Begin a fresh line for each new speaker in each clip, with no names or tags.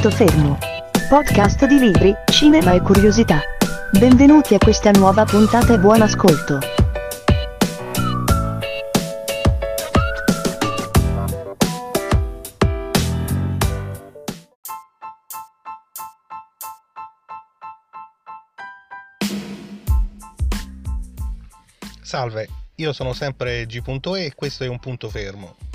Punto fermo. Podcast di libri, cinema e curiosità. Benvenuti a questa nuova puntata e buon ascolto.
Salve, io sono sempre G.E e questo è un punto fermo.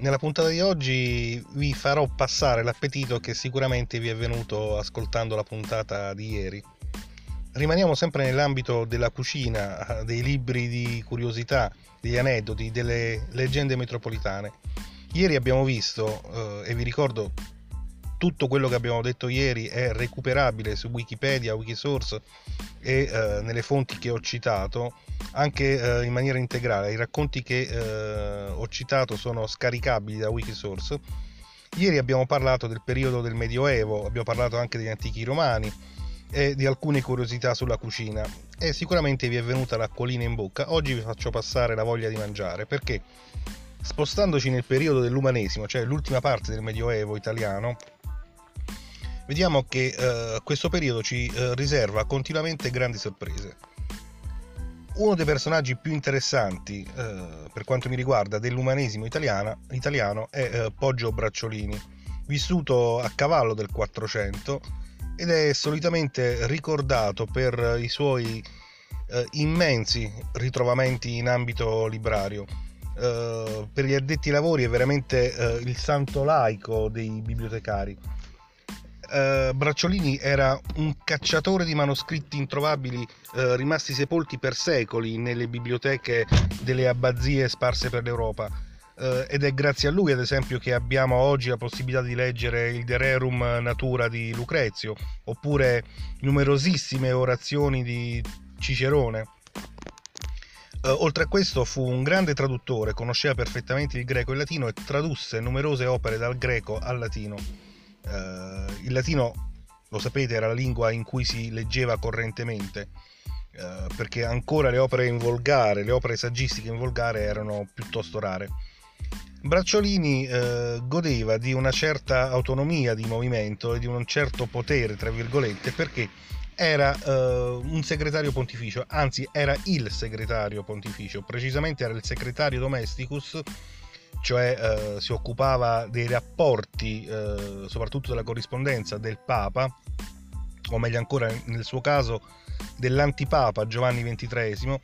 Nella puntata di oggi vi farò passare l'appetito che sicuramente vi è venuto ascoltando la puntata di ieri. Rimaniamo sempre nell'ambito della cucina, dei libri di curiosità, degli aneddoti, delle leggende metropolitane. Ieri abbiamo visto, eh, e vi ricordo tutto quello che abbiamo detto ieri è recuperabile su Wikipedia, Wikisource e eh, nelle fonti che ho citato anche eh, in maniera integrale. I racconti che eh, ho citato sono scaricabili da Wikisource. Ieri abbiamo parlato del periodo del Medioevo, abbiamo parlato anche degli antichi romani e di alcune curiosità sulla cucina e sicuramente vi è venuta l'acquolina in bocca. Oggi vi faccio passare la voglia di mangiare perché spostandoci nel periodo dell'umanesimo, cioè l'ultima parte del Medioevo italiano, vediamo che eh, questo periodo ci eh, riserva continuamente grandi sorprese. Uno dei personaggi più interessanti eh, per quanto mi riguarda dell'umanesimo italiana, italiano è eh, Poggio Bracciolini, vissuto a cavallo del 400 ed è solitamente ricordato per i suoi eh, immensi ritrovamenti in ambito librario. Uh, per gli addetti ai lavori è veramente il santo laico dei bibliotecari eh, Bracciolini era un cacciatore di manoscritti introvabili eh, rimasti sepolti per secoli nelle biblioteche delle abbazie sparse per l'Europa. Eh, ed è grazie a lui, ad esempio, che abbiamo oggi la possibilità di leggere il De Rerum Natura di Lucrezio, oppure numerosissime orazioni di Cicerone. Uh, oltre a questo fu un grande traduttore, conosceva perfettamente il greco e il latino e tradusse numerose opere dal greco al latino. Uh, il latino, lo sapete, era la lingua in cui si leggeva correntemente, uh, perché ancora le opere in volgare, le opere saggistiche in volgare erano piuttosto rare. Bracciolini eh, godeva di una certa autonomia di movimento e di un certo potere, tra virgolette, perché era eh, un segretario pontificio, anzi era il segretario pontificio, precisamente era il segretario domesticus cioè eh, si occupava dei rapporti, eh, soprattutto della corrispondenza del Papa, o meglio ancora nel suo caso dell'antipapa Giovanni XXIII,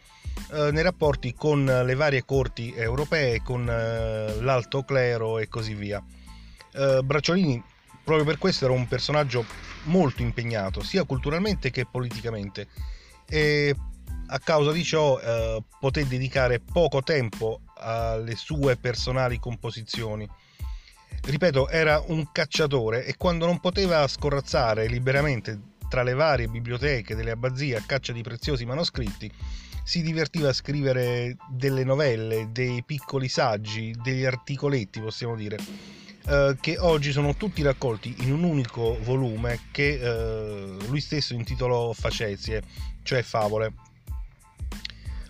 eh, nei rapporti con le varie corti europee, con eh, l'alto clero e così via. Eh, Bracciolini proprio per questo era un personaggio molto impegnato, sia culturalmente che politicamente. E a causa di ciò eh, poté dedicare poco tempo alle sue personali composizioni. Ripeto, era un cacciatore e quando non poteva scorrazzare liberamente tra le varie biblioteche delle abbazie a caccia di preziosi manoscritti, si divertiva a scrivere delle novelle, dei piccoli saggi, degli articoletti, possiamo dire, eh, che oggi sono tutti raccolti in un unico volume che eh, lui stesso intitolò Facezie, cioè favole.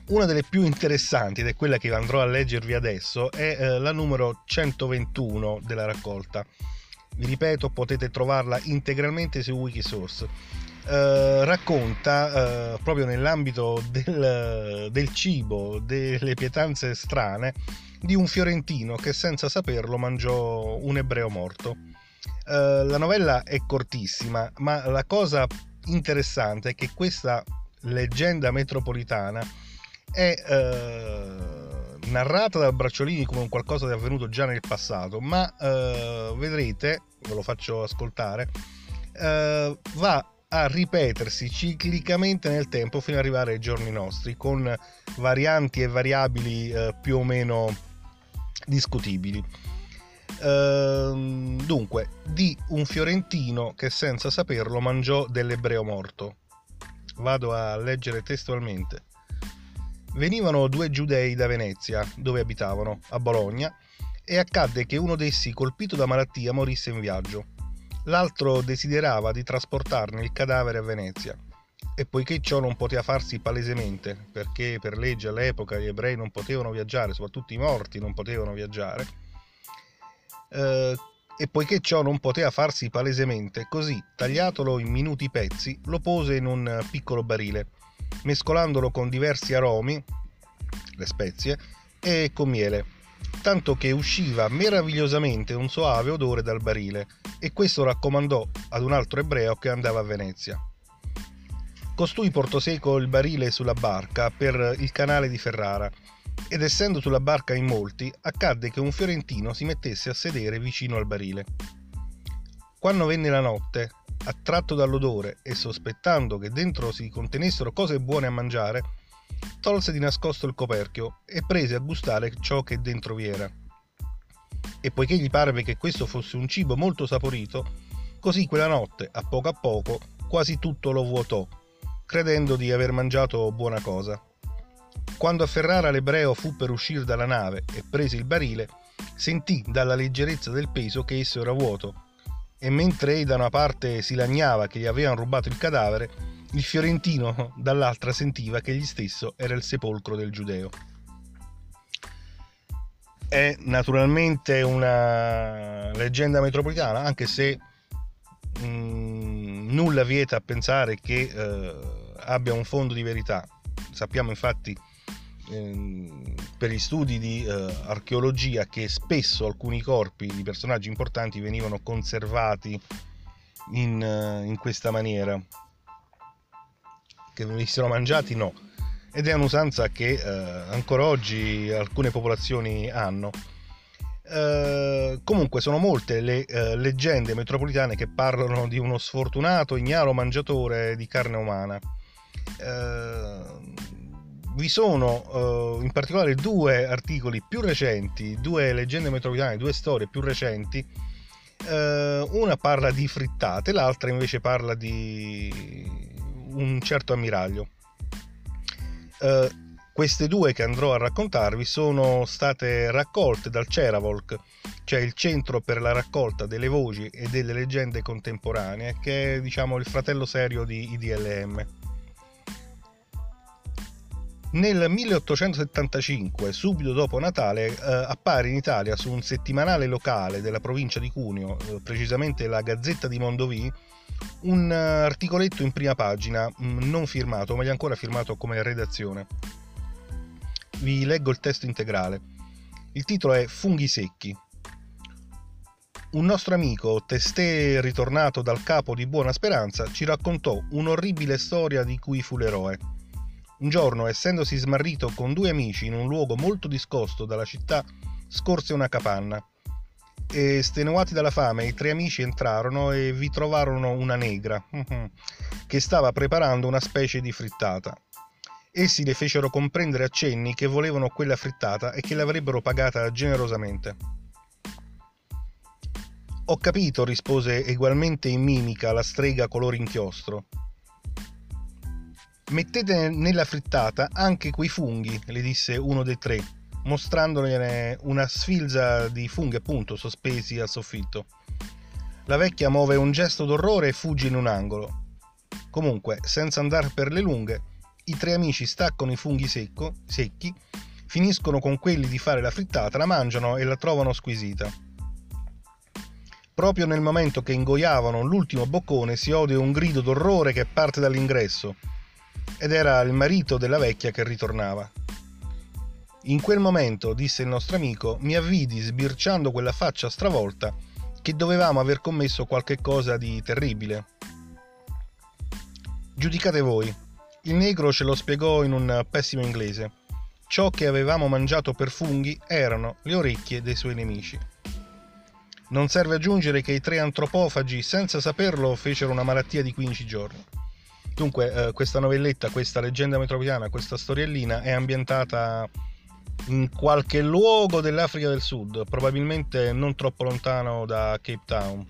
Una delle più interessanti, ed è quella che andrò a leggervi adesso, è eh, la numero 121 della raccolta. Vi ripeto, potete trovarla integralmente su Wikisource. Eh, racconta eh, proprio nell'ambito del, del cibo, delle pietanze strane, di un fiorentino che senza saperlo mangiò un ebreo morto. Uh, la novella è cortissima, ma la cosa interessante è che questa leggenda metropolitana è eh, narrata da Bracciolini come un qualcosa di avvenuto già nel passato, ma eh, vedrete, ve lo faccio ascoltare, eh, va a ripetersi ciclicamente nel tempo fino ad arrivare ai giorni nostri, con varianti e variabili eh, più o meno discutibili. Uh, dunque, di un fiorentino che senza saperlo mangiò dell'ebreo morto. Vado a leggere testualmente. Venivano due giudei da Venezia, dove abitavano, a Bologna, e accadde che uno d'essi, colpito da malattia, morisse in viaggio. L'altro desiderava di trasportarne il cadavere a Venezia. E poiché ciò non poteva farsi palesemente, perché per legge all'epoca gli ebrei non potevano viaggiare, soprattutto i morti non potevano viaggiare, eh, e poiché ciò non poteva farsi palesemente, così, tagliatolo in minuti pezzi, lo pose in un piccolo barile, mescolandolo con diversi aromi, le spezie, e con miele, tanto che usciva meravigliosamente un soave odore dal barile, e questo raccomandò ad un altro ebreo che andava a Venezia. Costui portò seco il barile sulla barca per il canale di Ferrara, ed essendo sulla barca in molti, accadde che un fiorentino si mettesse a sedere vicino al barile. Quando venne la notte, attratto dall'odore e sospettando che dentro si contenessero cose buone a mangiare, tolse di nascosto il coperchio e prese a gustare ciò che dentro vi era. E poiché gli parve che questo fosse un cibo molto saporito, così quella notte, a poco a poco, quasi tutto lo vuotò, credendo di aver mangiato buona cosa. Quando a Ferrara l'ebreo fu per uscire dalla nave e prese il barile, sentì dalla leggerezza del peso che esso era vuoto, e mentre ei da una parte si lagnava che gli avevano rubato il cadavere, il fiorentino dall'altra sentiva che egli stesso era il sepolcro del giudeo. È naturalmente una leggenda metropolitana, anche se mh, mm, nulla vieta a pensare che eh, abbia un fondo di verità. Sappiamo infatti per gli studi di eh, archeologia che spesso alcuni corpi di personaggi importanti venivano conservati in, uh, in questa maniera. Che venissero mangiati no. Ed è un'usanza che eh, ancora oggi alcune popolazioni hanno. Eh, comunque sono molte le eh, leggende metropolitane che parlano di uno sfortunato ignaro mangiatore di carne umana. Eh, vi sono uh, in particolare due articoli più recenti, due leggende metropolitane, due storie più recenti. Uh, una parla di frittate, l'altra invece parla di un certo ammiraglio. Uh, queste due che andrò a raccontarvi sono state raccolte dal Ceravolk, cioè il centro per la raccolta delle voci e delle leggende contemporanee, che è diciamo il fratello serio di IDLM. Nel 1875, subito dopo Natale, eh, appare in Italia su un settimanale locale della provincia di Cuneo, eh, precisamente la Gazzetta di Mondovì, un uh, articoletto in prima pagina, mh, mm, non firmato, ma è ancora firmato come redazione. Vi leggo il testo integrale. Il titolo è Funghi secchi. Un nostro amico, testé ritornato dal capo di Buona Speranza, ci raccontò un'orribile storia di cui fu l'eroe un giorno, essendosi smarrito con due amici in un luogo molto discosto dalla città, scorse una capanna. E stenuati dalla fame, i tre amici entrarono e vi trovarono una negra, che stava preparando una specie di frittata. Essi le fecero comprendere a cenni che volevano quella frittata e che l'avrebbero pagata generosamente. Ho capito, rispose egualmente in mimica la strega color inchiostro. Mettete nella frittata anche quei funghi, le disse uno dei tre, mostrandole una sfilza di funghi appunto sospesi al soffitto. La vecchia muove un gesto d'orrore e fugge in un angolo. Comunque, senza andare per le lunghe, i tre amici staccano i funghi secco, secchi, finiscono con quelli di fare la frittata, la mangiano e la trovano squisita. Proprio nel momento che ingoiavano l'ultimo boccone si ode un grido d'orrore che parte dall'ingresso ed era il marito della vecchia che ritornava. In quel momento, disse il nostro amico, mi avvidi sbirciando quella faccia stravolta che dovevamo aver commesso qualche cosa di terribile. Giudicate voi. Il negro ce lo spiegò in un pessimo inglese. Ciò che avevamo mangiato per funghi erano le orecchie dei suoi nemici. Non serve aggiungere che i tre antropofagi, senza saperlo, fecero una malattia di 15 giorni. Dunque, eh, questa novelletta, questa leggenda metropolitana, questa storiellina è ambientata in qualche luogo dell'Africa del Sud, probabilmente non troppo lontano da Cape Town.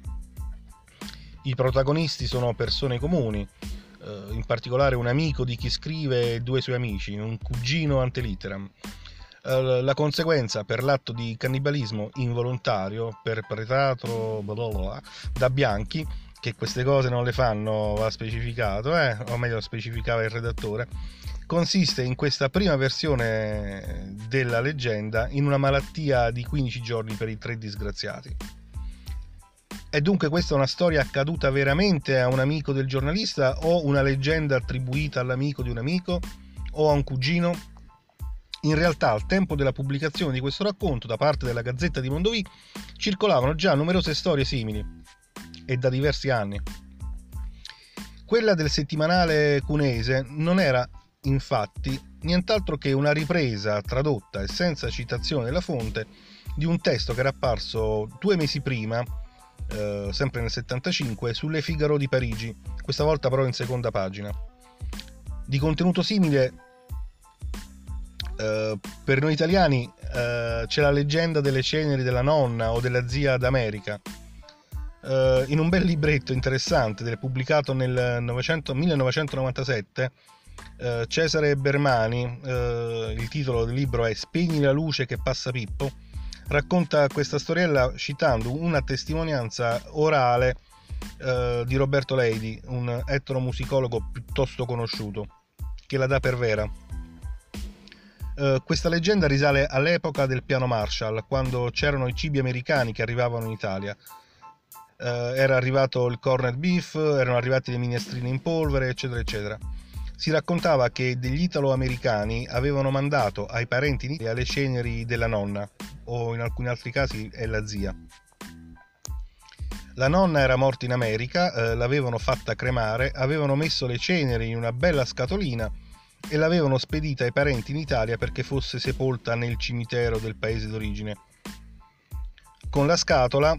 I protagonisti sono persone comuni, eh, in particolare un amico di chi scrive e due suoi amici, un cugino antelitteram. Eh, la conseguenza per l'atto di cannibalismo involontario perpetrato da bianchi che queste cose non le fanno, va specificato, eh? o meglio specificava il redattore, consiste in questa prima versione della leggenda in una malattia di 15 giorni per i tre disgraziati. È dunque questa una storia accaduta veramente a un amico del giornalista o una leggenda attribuita all'amico di un amico o a un cugino? In realtà, al tempo della pubblicazione di questo racconto da parte della Gazzetta di Mondovì, circolavano già numerose storie simili, e da diversi anni. Quella del settimanale cunese non era, infatti, nient'altro che una ripresa tradotta e senza citazione della fonte di un testo che era apparso due mesi prima eh, sempre nel 75, sulle Figaro di Parigi, questa volta però in seconda pagina. Di contenuto simile, eh, per noi italiani eh, c'è la leggenda delle ceneri della nonna o della zia d'America. Eh, in un bel libretto interessante, pubblicato nel 900, 1997, eh, Cesare Bermani, il titolo del libro è Spegni la luce che passa Pippo, racconta questa storiella citando una testimonianza orale eh, di Roberto Leidi, un etnomusicologo piuttosto conosciuto, che la dà per vera. Uh, questa leggenda risale all'epoca del piano Marshall, quando c'erano i cibi americani che arrivavano in Italia. Uh, era arrivato il corned beef, erano arrivati le minestrine in polvere, eccetera, eccetera si raccontava che degli italo-americani avevano mandato ai parenti le ceneri della nonna, o in alcuni altri casi è la zia. La nonna era morta in America, eh, l'avevano fatta cremare, avevano messo le ceneri in una bella scatolina e l'avevano spedita ai parenti in Italia perché fosse sepolta nel cimitero del paese d'origine. Con la scatola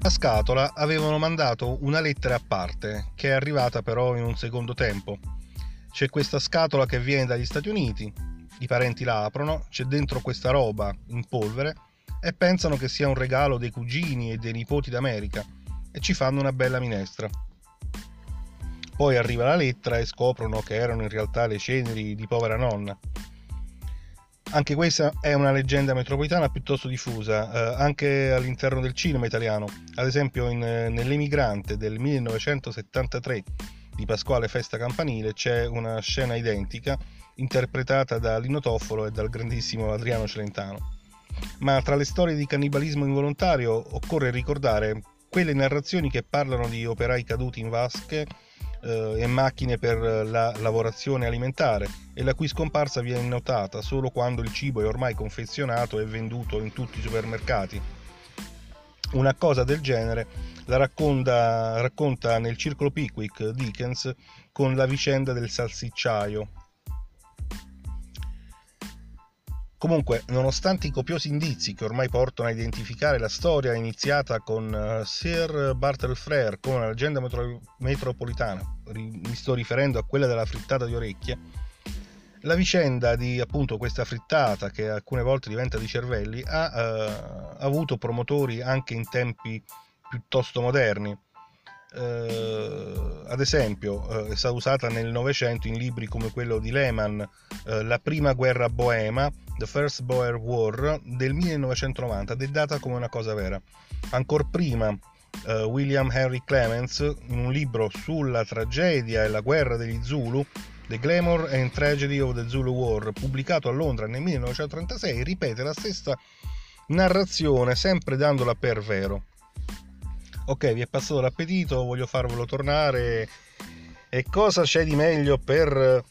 La scatola avevano mandato una lettera a parte, che è arrivata però in un secondo tempo. C'è questa scatola che viene dagli Stati Uniti, i parenti la aprono, c'è dentro questa roba in polvere e pensano che sia un regalo dei cugini e dei nipoti d'America e ci fanno una bella minestra. Poi arriva la lettera e scoprono che erano in realtà le ceneri di povera nonna. Anche questa è una leggenda metropolitana piuttosto diffusa, eh, anche all'interno del cinema italiano. Ad esempio in, eh, nell'Emigrante del 1973 di Pasquale Festa Campanile c'è una scena identica interpretata da Lino Toffolo e dal grandissimo Adriano Celentano. Ma tra le storie di cannibalismo involontario occorre ricordare quelle narrazioni che parlano di operai caduti in vasche e macchine per la lavorazione alimentare e la cui scomparsa viene notata solo quando il cibo è ormai confezionato e venduto in tutti i supermercati. Una cosa del genere la racconta, racconta nel circolo Pickwick Dickens con la vicenda del salsicciaio, Comunque, nonostante i copiosi indizi che ormai portano a identificare la storia iniziata con uh, Sir Bartle Frere come una leggenda metro- metropolitana, mi sto riferendo a quella della frittata di orecchie, la vicenda di appunto questa frittata che alcune volte diventa di cervelli ha uh, avuto promotori anche in tempi piuttosto moderni. Uh, ad esempio, uh, è stata usata nel Novecento in libri come quello di Lehman, uh, La prima guerra boema, The First Boer War, del 1990, ed è data come una cosa vera. Ancora prima, William Henry Clements, in un libro sulla tragedia e la guerra degli Zulu, The Glamour and Tragedy of the Zulu War, pubblicato a Londra nel 1936, ripete la stessa narrazione, sempre dandola per vero ok vi è passato l'appetito, voglio farvelo tornare e cosa c'è di meglio per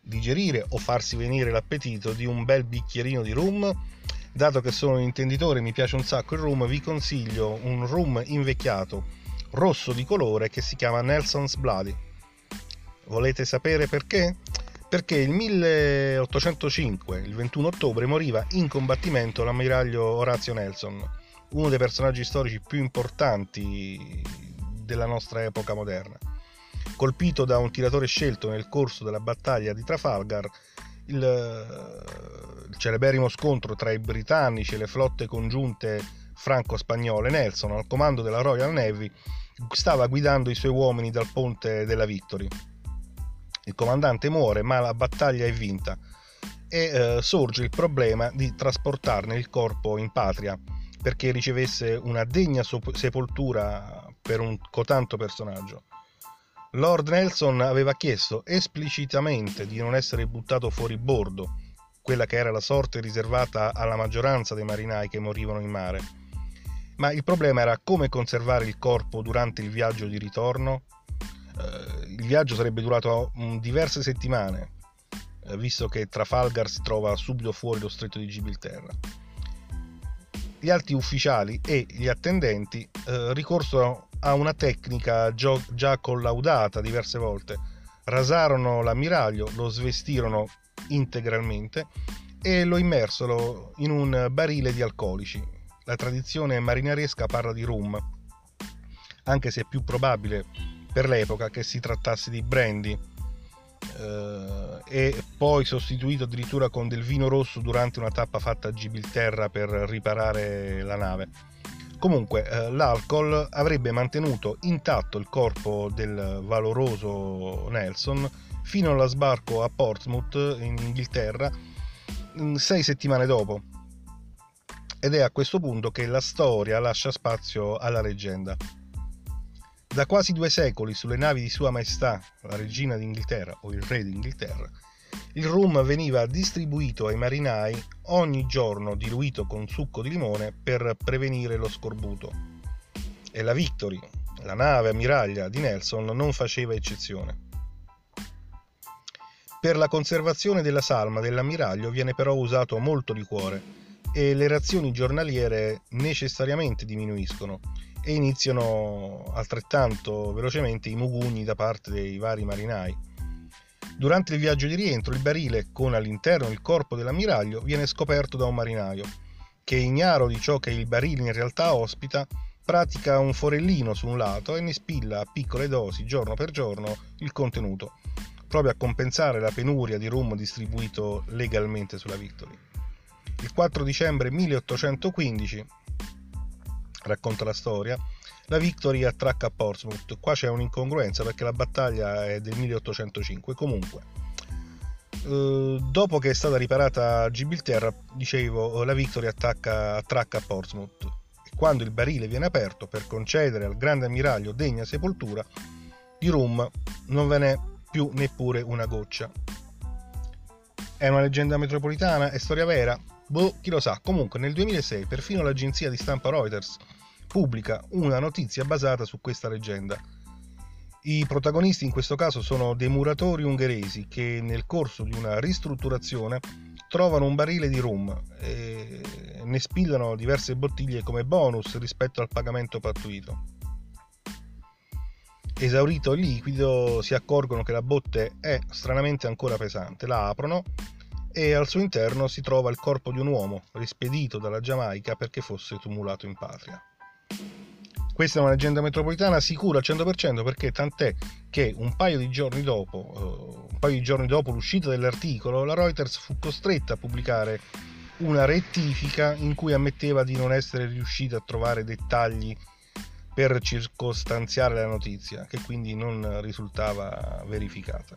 digerire o farsi venire l'appetito di un bel bicchierino di rum? Dato che sono un intenditore mi piace un sacco il rum, vi consiglio un rum invecchiato rosso di colore che si chiama Nelson's Bloody. Volete sapere perché? Perché il 1805, il 21 ottobre, moriva in combattimento l'ammiraglio Orazio Nelson uno dei personaggi storici più importanti della nostra epoca moderna. Colpito da un tiratore scelto nel corso della battaglia di Trafalgar, il, il celeberrimo scontro tra i britannici e le flotte congiunte franco-spagnole, Nelson, al comando della Royal Navy, stava guidando i suoi uomini dal ponte della Victory. Il comandante muore, ma la battaglia è vinta e eh, sorge il problema di trasportarne il corpo in patria perché ricevesse una degna sepoltura per un cotanto personaggio. Lord Nelson aveva chiesto esplicitamente di non essere buttato fuori bordo, quella che era la sorte riservata alla maggioranza dei marinai che morivano in mare. Ma il problema era come conservare il corpo durante il viaggio di ritorno. Eh, il viaggio sarebbe durato diverse settimane, eh, visto che Trafalgar si trova subito fuori lo stretto di Gibilterra. Gli alti ufficiali e gli attendenti eh, ricorsero a una tecnica già collaudata diverse volte. Rasarono l'ammiraglio, lo svestirono integralmente e lo immersero in un barile di alcolici. La tradizione marinaresca parla di rum, anche se è più probabile per l'epoca che si trattasse di brandy e poi sostituito addirittura con del vino rosso durante una tappa fatta a Gibilterra per riparare la nave. Comunque eh, l'alcol avrebbe mantenuto intatto il corpo del valoroso Nelson fino allo sbarco a Portsmouth in Inghilterra sei settimane dopo. Ed è a questo punto che la storia lascia spazio alla leggenda. Da quasi due secoli sulle navi di Sua Maestà, la regina d'Inghilterra o il re d'Inghilterra, il rum veniva distribuito ai marinai ogni giorno diluito con succo di limone per prevenire lo scorbuto. E la Victory, la nave ammiraglia di Nelson, non faceva eccezione. Per la conservazione della salma dell'ammiraglio viene però usato molto liquore e le razioni giornaliere necessariamente diminuiscono e iniziano altrettanto velocemente i mugugni da parte dei vari marinai. Durante il viaggio di rientro il barile con all'interno il corpo dell'ammiraglio viene scoperto da un marinaio, che ignaro di ciò che il barile in realtà ospita, pratica un forellino su un lato e ne spilla a piccole dosi giorno per giorno il contenuto, proprio a compensare la penuria di rum distribuito legalmente sulla Victory. Il 4 dicembre 1815 racconta la storia, la Victory attracca a Portsmouth. Qua c'è un'incongruenza perché la battaglia è del 1805. Comunque, eh, dopo che è stata riparata Gibilterra, dicevo, la Victory attacca, attracca a Portsmouth. E quando il barile viene aperto per concedere al grande ammiraglio degna sepoltura, di rum non ve n'è più neppure una goccia. È una leggenda metropolitana? È storia vera? Boh, chi lo sa. Comunque, nel 2006 perfino l'agenzia di stampa Reuters pubblica una notizia basata su questa leggenda. I protagonisti in questo caso sono dei muratori ungheresi che nel corso di una ristrutturazione trovano un barile di rum e ne spillano diverse bottiglie come bonus rispetto al pagamento pattuito. Esaurito il liquido si accorgono che la botte è stranamente ancora pesante, la aprono e al suo interno si trova il corpo di un uomo rispedito dalla Giamaica perché fosse tumulato in patria. Questa è una leggenda metropolitana sicura al 100% perché tant'è che un paio di giorni dopo, uh, di giorni dopo l'uscita dell'articolo, la Reuters fu costretta a pubblicare una rettifica in cui ammetteva di non essere riuscita a trovare dettagli per circostanziare la notizia, che quindi non risultava verificata.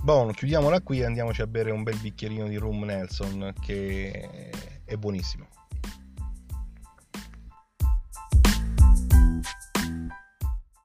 Buono, chiudiamola qui e andiamoci a bere un bel bicchierino di rum Nelson che è buonissimo.